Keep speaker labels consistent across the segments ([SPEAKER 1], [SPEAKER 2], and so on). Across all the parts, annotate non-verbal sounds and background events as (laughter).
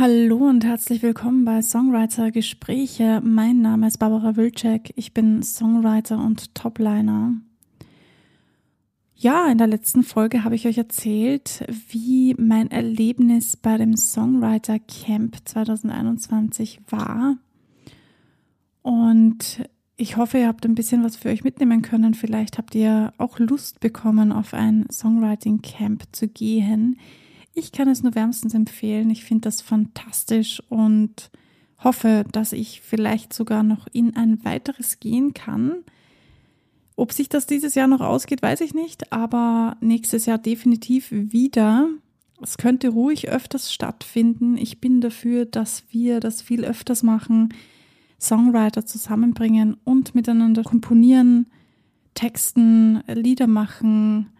[SPEAKER 1] Hallo und herzlich willkommen bei Songwriter Gespräche. Mein Name ist Barbara Wilczek. Ich bin Songwriter und Topliner. Ja, in der letzten Folge habe ich euch erzählt, wie mein Erlebnis bei dem Songwriter Camp 2021 war. Und ich hoffe, ihr habt ein bisschen was für euch mitnehmen können. Vielleicht habt ihr auch Lust bekommen, auf ein Songwriting Camp zu gehen. Ich kann es nur wärmstens empfehlen. Ich finde das fantastisch und hoffe, dass ich vielleicht sogar noch in ein weiteres gehen kann. Ob sich das dieses Jahr noch ausgeht, weiß ich nicht, aber nächstes Jahr definitiv wieder. Es könnte ruhig öfters stattfinden. Ich bin dafür, dass wir das viel öfters machen, Songwriter zusammenbringen und miteinander komponieren, Texten, Lieder machen,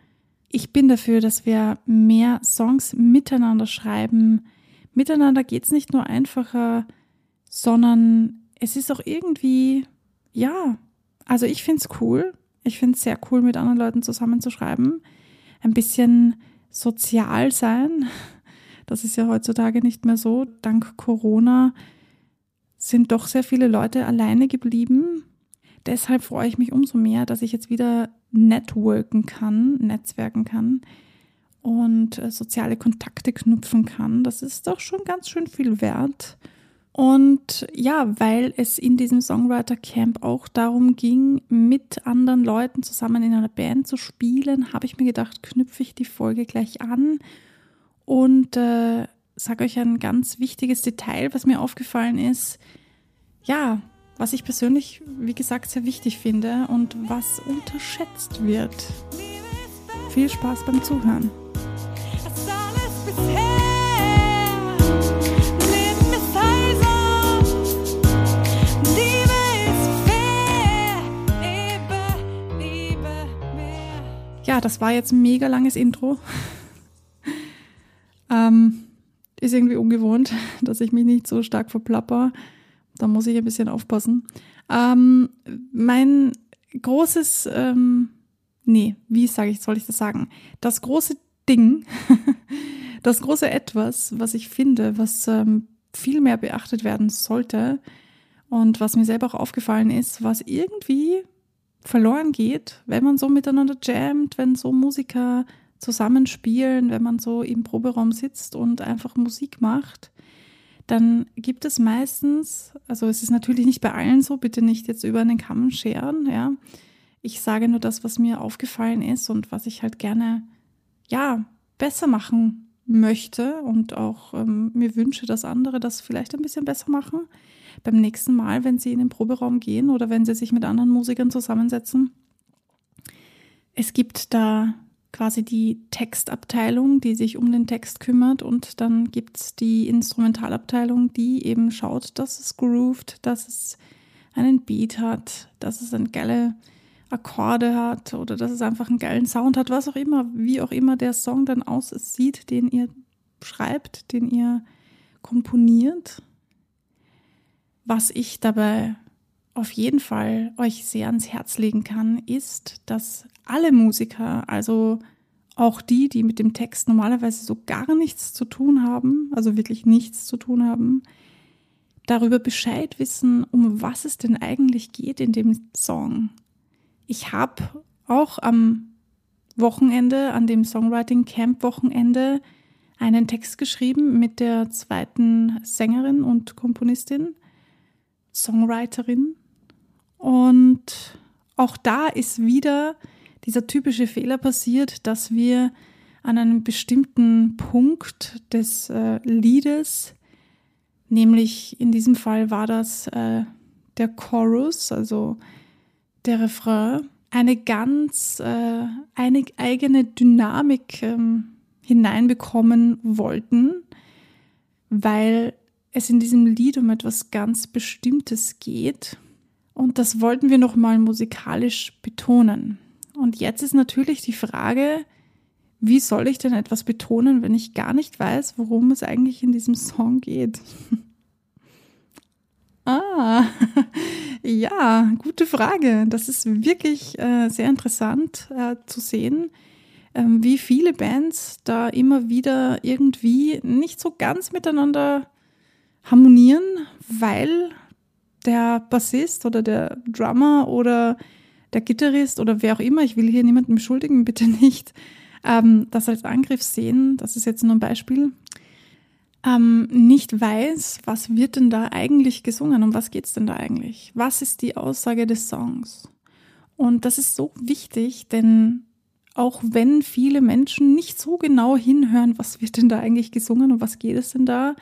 [SPEAKER 1] ich bin dafür, dass wir mehr Songs miteinander schreiben. Miteinander geht es nicht nur einfacher, sondern es ist auch irgendwie, ja, also ich finde es cool. Ich finde es sehr cool, mit anderen Leuten zusammenzuschreiben. Ein bisschen sozial sein. (laughs) Das ist ja heutzutage nicht mehr so. Dank Corona sind doch sehr viele Leute alleine geblieben. Deshalb freue ich mich umso mehr, dass ich jetzt wieder networken kann, netzwerken kann und äh, soziale Kontakte knüpfen kann. Das ist doch schon ganz schön viel wert. Und ja, weil es in diesem Songwriter Camp auch darum ging, mit anderen Leuten zusammen in einer Band zu spielen, habe ich mir gedacht, knüpfe ich die Folge gleich an und äh, sage euch ein ganz wichtiges Detail, was mir aufgefallen ist. Ja, was ich persönlich, wie gesagt, sehr wichtig finde und was unterschätzt wird. Viel Spaß beim Zuhören. Ja, das war jetzt ein mega langes Intro. (laughs) ähm, ist irgendwie ungewohnt, (laughs) dass ich mich nicht so stark verplapper. Da muss ich ein bisschen aufpassen. Ähm, mein großes, ähm, nee, wie sage ich, soll ich das sagen? Das große Ding, (laughs) das große Etwas, was ich finde, was ähm, viel mehr beachtet werden sollte und was mir selber auch aufgefallen ist, was irgendwie verloren geht, wenn man so miteinander jammt, wenn so Musiker zusammenspielen, wenn man so im Proberaum sitzt und einfach Musik macht, dann gibt es meistens, also es ist natürlich nicht bei allen so, bitte nicht jetzt über einen Kamm scheren, ja. Ich sage nur das, was mir aufgefallen ist und was ich halt gerne, ja, besser machen möchte und auch ähm, mir wünsche, dass andere das vielleicht ein bisschen besser machen. Beim nächsten Mal, wenn sie in den Proberaum gehen oder wenn sie sich mit anderen Musikern zusammensetzen. Es gibt da quasi die Textabteilung, die sich um den Text kümmert und dann gibt es die Instrumentalabteilung, die eben schaut, dass es grooved, dass es einen Beat hat, dass es ein geile Akkorde hat oder dass es einfach einen geilen Sound hat, was auch immer, wie auch immer der Song dann aussieht, den ihr schreibt, den ihr komponiert. Was ich dabei auf jeden Fall euch sehr ans Herz legen kann, ist, dass alle Musiker, also auch die, die mit dem Text normalerweise so gar nichts zu tun haben, also wirklich nichts zu tun haben, darüber Bescheid wissen, um was es denn eigentlich geht in dem Song. Ich habe auch am Wochenende, an dem Songwriting Camp Wochenende, einen Text geschrieben mit der zweiten Sängerin und Komponistin, Songwriterin. Und auch da ist wieder dieser typische Fehler passiert, dass wir an einem bestimmten Punkt des äh, Liedes, nämlich in diesem Fall war das äh, der Chorus, also der Refrain, eine ganz äh, eine eigene Dynamik ähm, hineinbekommen wollten, weil es in diesem Lied um etwas ganz Bestimmtes geht. Und das wollten wir nochmal musikalisch betonen. Und jetzt ist natürlich die Frage, wie soll ich denn etwas betonen, wenn ich gar nicht weiß, worum es eigentlich in diesem Song geht? (laughs) ah, (laughs) ja, gute Frage. Das ist wirklich äh, sehr interessant äh, zu sehen, äh, wie viele Bands da immer wieder irgendwie nicht so ganz miteinander harmonieren, weil der Bassist oder der Drummer oder der Gitarrist oder wer auch immer, ich will hier niemanden beschuldigen, (laughs) bitte nicht, ähm, das als Angriff sehen, das ist jetzt nur ein Beispiel, ähm, nicht weiß, was wird denn da eigentlich gesungen, um was geht es denn da eigentlich? Was ist die Aussage des Songs? Und das ist so wichtig, denn auch wenn viele Menschen nicht so genau hinhören, was wird denn da eigentlich gesungen und was geht es denn da,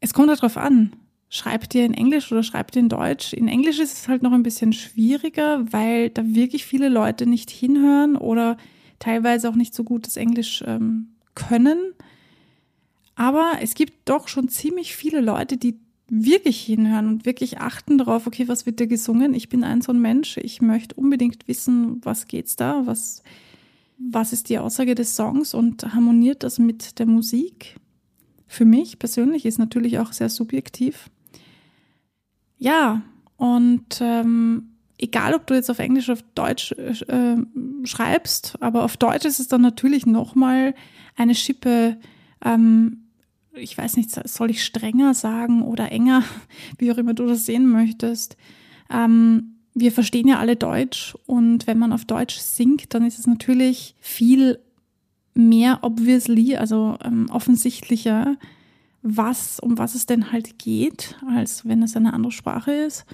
[SPEAKER 1] es kommt darauf an. Schreibt ihr in Englisch oder schreibt ihr in Deutsch? In Englisch ist es halt noch ein bisschen schwieriger, weil da wirklich viele Leute nicht hinhören oder teilweise auch nicht so gut das Englisch ähm, können. Aber es gibt doch schon ziemlich viele Leute, die wirklich hinhören und wirklich achten darauf, okay, was wird da gesungen? Ich bin ein so ein Mensch, ich möchte unbedingt wissen, was geht's da, was, was ist die Aussage des Songs und harmoniert das mit der Musik? Für mich persönlich ist natürlich auch sehr subjektiv. Ja, und ähm, egal, ob du jetzt auf Englisch oder auf Deutsch äh, schreibst, aber auf Deutsch ist es dann natürlich nochmal eine Schippe ähm, ich weiß nicht, soll ich strenger sagen oder enger, (laughs) wie auch immer du das sehen möchtest. Ähm, wir verstehen ja alle Deutsch und wenn man auf Deutsch singt, dann ist es natürlich viel mehr obviously, also ähm, offensichtlicher, was, um was es denn halt geht, als wenn es eine andere Sprache ist.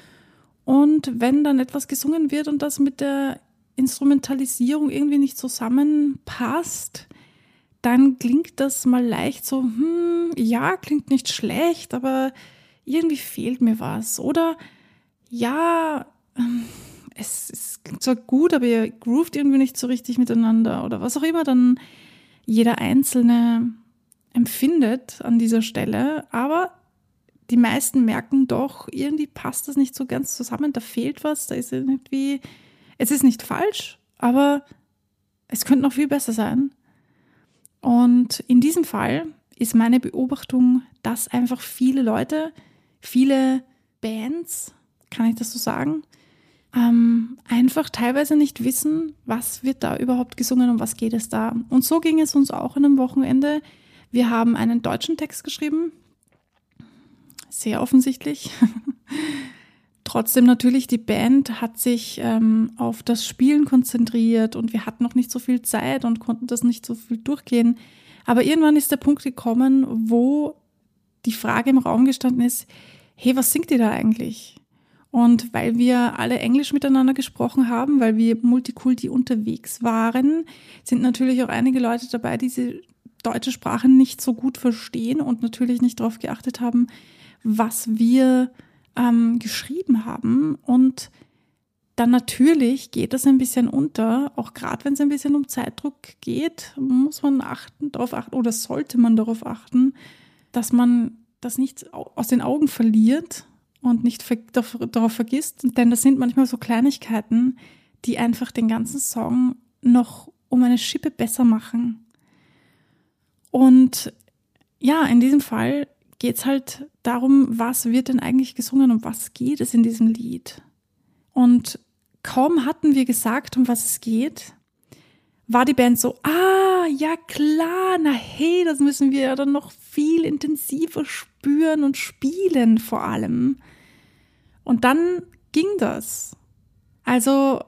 [SPEAKER 1] Und wenn dann etwas gesungen wird und das mit der Instrumentalisierung irgendwie nicht zusammenpasst, dann klingt das mal leicht so, hm, ja, klingt nicht schlecht, aber irgendwie fehlt mir was. Oder ja, ähm, es, es klingt zwar gut, aber ihr groovt irgendwie nicht so richtig miteinander oder was auch immer dann jeder Einzelne empfindet an dieser Stelle. Aber die meisten merken doch, irgendwie passt das nicht so ganz zusammen, da fehlt was, da ist irgendwie, es ist nicht falsch, aber es könnte noch viel besser sein. Und in diesem Fall ist meine Beobachtung, dass einfach viele Leute, viele Bands, kann ich das so sagen, ähm, einfach teilweise nicht wissen, was wird da überhaupt gesungen und was geht es da. Und so ging es uns auch an einem Wochenende. Wir haben einen deutschen Text geschrieben, sehr offensichtlich. (laughs) Trotzdem natürlich, die Band hat sich ähm, auf das Spielen konzentriert und wir hatten noch nicht so viel Zeit und konnten das nicht so viel durchgehen. Aber irgendwann ist der Punkt gekommen, wo die Frage im Raum gestanden ist, hey, was singt ihr da eigentlich? Und weil wir alle Englisch miteinander gesprochen haben, weil wir Multikulti unterwegs waren, sind natürlich auch einige Leute dabei, die diese deutsche Sprache nicht so gut verstehen und natürlich nicht darauf geachtet haben, was wir ähm, geschrieben haben. Und dann natürlich geht das ein bisschen unter, auch gerade wenn es ein bisschen um Zeitdruck geht, muss man achten, darauf achten oder sollte man darauf achten, dass man das nicht aus den Augen verliert und nicht darauf vergisst. Denn das sind manchmal so Kleinigkeiten, die einfach den ganzen Song noch um eine Schippe besser machen. Und ja, in diesem Fall geht es halt darum, was wird denn eigentlich gesungen und was geht es in diesem Lied. Und kaum hatten wir gesagt, um was es geht, war die Band so, ah, ja klar, na hey, das müssen wir ja dann noch viel intensiver spüren und spielen vor allem. Und dann ging das. Also,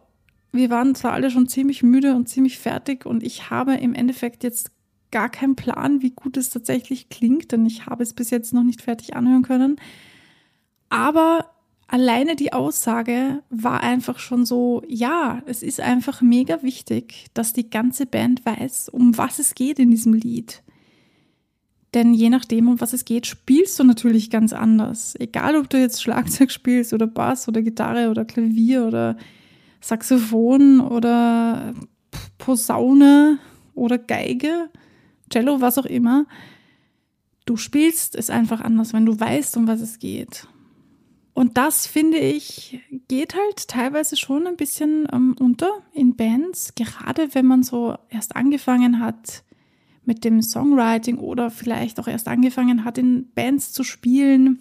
[SPEAKER 1] wir waren zwar alle schon ziemlich müde und ziemlich fertig und ich habe im Endeffekt jetzt gar keinen Plan, wie gut es tatsächlich klingt, denn ich habe es bis jetzt noch nicht fertig anhören können. Aber alleine die Aussage war einfach schon so, ja, es ist einfach mega wichtig, dass die ganze Band weiß, um was es geht in diesem Lied. Denn je nachdem, um was es geht, spielst du natürlich ganz anders. Egal, ob du jetzt Schlagzeug spielst oder Bass oder Gitarre oder Klavier oder Saxophon oder Posaune oder Geige. Cello, was auch immer. Du spielst es einfach anders, wenn du weißt, um was es geht. Und das, finde ich, geht halt teilweise schon ein bisschen ähm, unter in Bands, gerade wenn man so erst angefangen hat mit dem Songwriting oder vielleicht auch erst angefangen hat, in Bands zu spielen.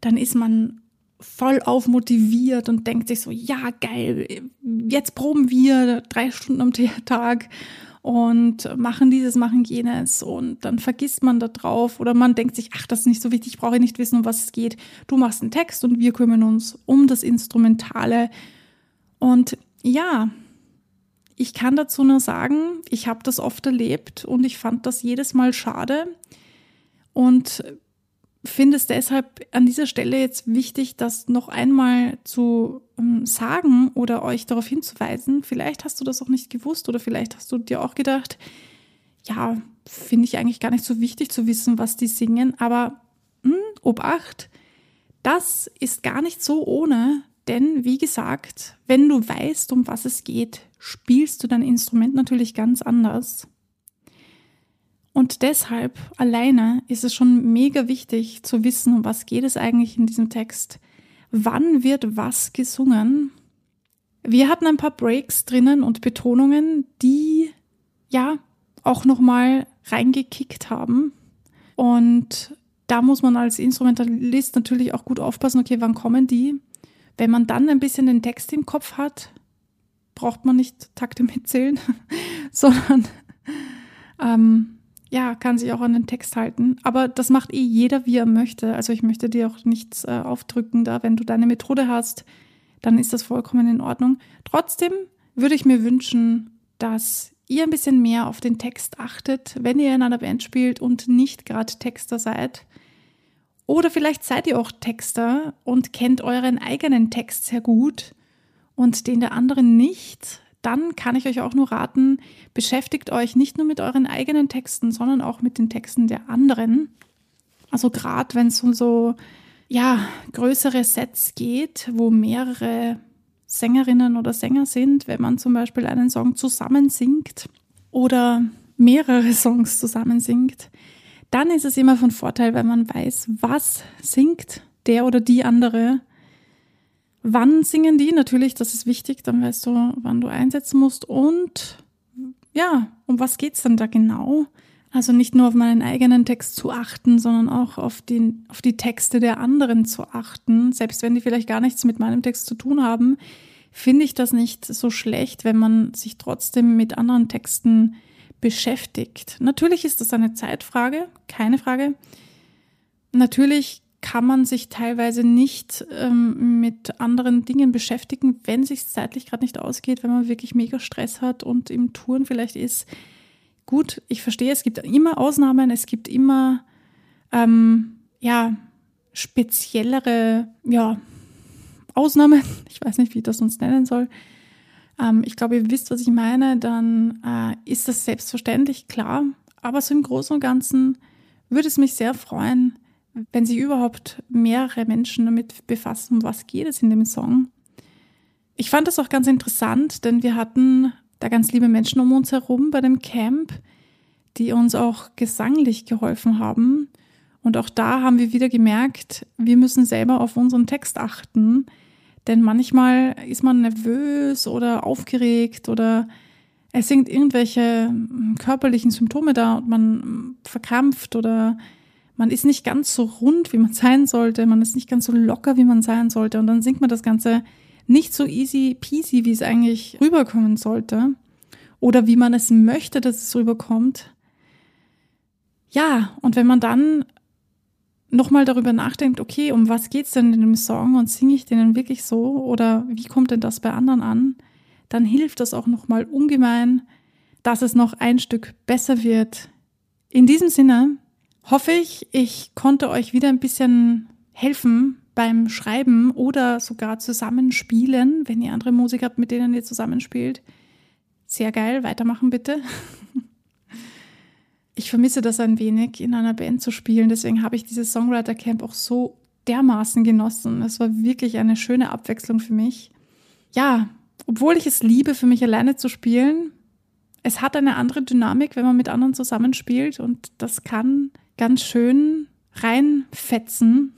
[SPEAKER 1] Dann ist man voll aufmotiviert und denkt sich so, ja, geil, jetzt proben wir drei Stunden am Tag und machen dieses, machen jenes und dann vergisst man da drauf oder man denkt sich, ach, das ist nicht so wichtig, brauche ich nicht wissen, um was es geht. Du machst einen Text und wir kümmern uns um das Instrumentale. Und ja, ich kann dazu nur sagen, ich habe das oft erlebt und ich fand das jedes Mal schade und finde es deshalb an dieser Stelle jetzt wichtig, das noch einmal zu ähm, sagen oder euch darauf hinzuweisen. Vielleicht hast du das auch nicht gewusst oder vielleicht hast du dir auch gedacht, ja, finde ich eigentlich gar nicht so wichtig zu wissen, was die singen, aber mh, hm, Obacht, das ist gar nicht so ohne, denn wie gesagt, wenn du weißt, um was es geht, spielst du dein Instrument natürlich ganz anders. Und deshalb alleine ist es schon mega wichtig zu wissen, um was geht es eigentlich in diesem Text. Wann wird was gesungen? Wir hatten ein paar Breaks drinnen und Betonungen, die ja auch nochmal reingekickt haben. Und da muss man als Instrumentalist natürlich auch gut aufpassen, okay, wann kommen die? Wenn man dann ein bisschen den Text im Kopf hat, braucht man nicht Takte mitzählen, (laughs) sondern ähm, ja, kann sich auch an den Text halten. Aber das macht eh jeder, wie er möchte. Also ich möchte dir auch nichts äh, aufdrücken da. Wenn du deine Methode hast, dann ist das vollkommen in Ordnung. Trotzdem würde ich mir wünschen, dass ihr ein bisschen mehr auf den Text achtet, wenn ihr in einer Band spielt und nicht gerade Texter seid. Oder vielleicht seid ihr auch Texter und kennt euren eigenen Text sehr gut und den der anderen nicht dann kann ich euch auch nur raten, beschäftigt euch nicht nur mit euren eigenen Texten, sondern auch mit den Texten der anderen. Also gerade wenn es um so ja, größere Sets geht, wo mehrere Sängerinnen oder Sänger sind, wenn man zum Beispiel einen Song zusammen singt oder mehrere Songs zusammen singt, dann ist es immer von Vorteil, wenn man weiß, was singt der oder die andere Wann singen die? Natürlich, das ist wichtig, dann weißt du, wann du einsetzen musst. Und ja, um was geht's dann da genau? Also nicht nur auf meinen eigenen Text zu achten, sondern auch auf, den, auf die Texte der anderen zu achten. Selbst wenn die vielleicht gar nichts mit meinem Text zu tun haben, finde ich das nicht so schlecht, wenn man sich trotzdem mit anderen Texten beschäftigt. Natürlich ist das eine Zeitfrage, keine Frage. Natürlich kann man sich teilweise nicht ähm, mit anderen Dingen beschäftigen, wenn sich zeitlich gerade nicht ausgeht, wenn man wirklich mega Stress hat und im Touren vielleicht ist. Gut, ich verstehe, es gibt immer Ausnahmen, es gibt immer ähm, ja speziellere ja Ausnahmen. (laughs) Ich weiß nicht, wie ich das uns nennen soll. Ähm, ich glaube, ihr wisst, was ich meine. Dann äh, ist das selbstverständlich klar. Aber so im Großen und Ganzen würde es mich sehr freuen, wenn sich überhaupt mehrere Menschen damit befassen, um was geht es in dem Song. Ich fand das auch ganz interessant, denn wir hatten da ganz liebe Menschen um uns herum bei dem Camp, die uns auch gesanglich geholfen haben. Und auch da haben wir wieder gemerkt, wir müssen selber auf unseren Text achten, denn manchmal ist man nervös oder aufgeregt oder es sind irgendwelche körperlichen Symptome da und man verkrampft oder man ist nicht ganz so rund, wie man sein sollte, man ist nicht ganz so locker, wie man sein sollte und dann singt man das Ganze nicht so easy peasy, wie es eigentlich rüberkommen sollte oder wie man es möchte, dass es rüberkommt. Ja, und wenn man dann nochmal darüber nachdenkt, okay, um was geht's denn in dem Song und singe ich den wirklich so oder wie kommt denn das bei anderen an, dann hilft das auch nochmal ungemein, dass es noch ein Stück besser wird. In diesem Sinne hoffe ich, ich konnte euch wieder ein bisschen helfen beim Schreiben oder sogar zusammenspielen, wenn ihr andere Musik habt, mit denen ihr zusammenspielt. Sehr geil, weitermachen bitte. (laughs) Ich vermisse das ein wenig, in einer Band zu spielen. Deswegen habe ich dieses Songwriter Camp auch so dermaßen genossen. Es war wirklich eine schöne Abwechslung für mich. Ja, obwohl ich es liebe, für mich alleine zu spielen, es hat eine andere Dynamik, wenn man mit anderen zusammenspielt und das kann ganz schön reinfetzen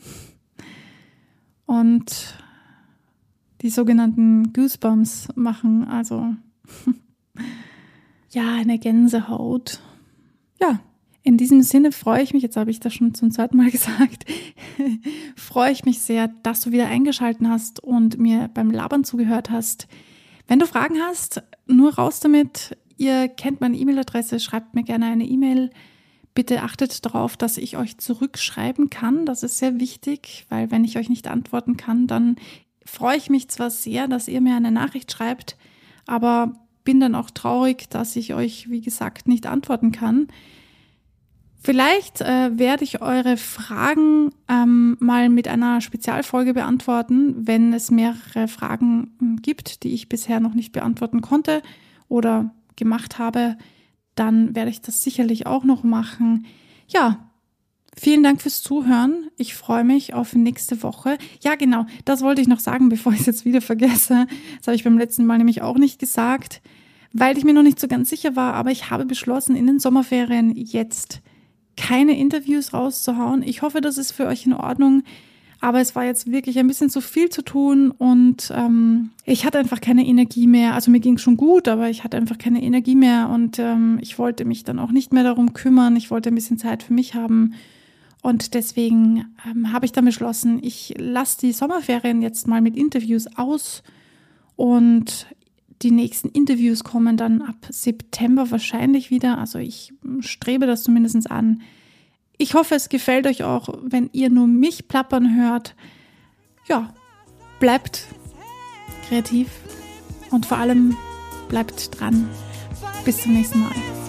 [SPEAKER 1] und die sogenannten Goosebumps machen. Also (laughs) ja, eine Gänsehaut. Ja, in diesem Sinne freue ich mich, jetzt habe ich das schon zum zweiten Mal (laughs) gesagt, (laughs) freue ich mich sehr, dass du wieder eingeschalten hast und mir beim Labern zugehört hast. Wenn du Fragen hast, nur raus damit. Ihr kennt meine E-Mail-Adresse, schreibt mir gerne eine E-Mail. Bitte achtet darauf, dass ich euch zurückschreiben kann. Das ist sehr wichtig, weil wenn ich euch nicht antworten kann, dann freue ich mich zwar sehr, dass ihr mir eine Nachricht schreibt, aber bin dann auch traurig, dass ich euch, wie gesagt, nicht antworten kann. Vielleicht äh, werde ich eure Fragen ähm, mal mit einer Spezialfolge beantworten, wenn es mehrere Fragen hm, gibt, die ich bisher noch nicht beantworten konnte oder gemacht habe dann werde ich das sicherlich auch noch machen. Ja, vielen Dank fürs Zuhören. Ich freue mich auf nächste Woche. Ja, genau, das wollte ich noch sagen, (laughs) bevor ich es jetzt wieder vergesse. Das habe ich beim letzten Mal nämlich auch nicht gesagt, weil ich mir noch nicht so ganz sicher war, aber ich habe beschlossen, in den Sommerferien jetzt keine Interviews rauszuhauen. Ich hoffe, das ist für euch in Ordnung. Aber es war jetzt wirklich ein bisschen zu viel zu tun und ähm, ich hatte einfach keine Energie mehr. Also mir ging schon gut, aber ich hatte einfach keine Energie mehr und ähm, ich wollte mich dann auch nicht mehr darum kümmern. Ich wollte ein bisschen Zeit für mich haben. Und deswegen ähm, habe ich dann beschlossen, ich lasse die Sommerferien jetzt mal mit Interviews aus und die nächsten Interviews kommen dann ab September wahrscheinlich wieder. Also ich strebe das zumindest an. Ich hoffe, es gefällt euch auch, wenn ihr nur mich plappern hört. Ja, bleibt kreativ und vor allem bleibt dran. Bis zum nächsten Mal.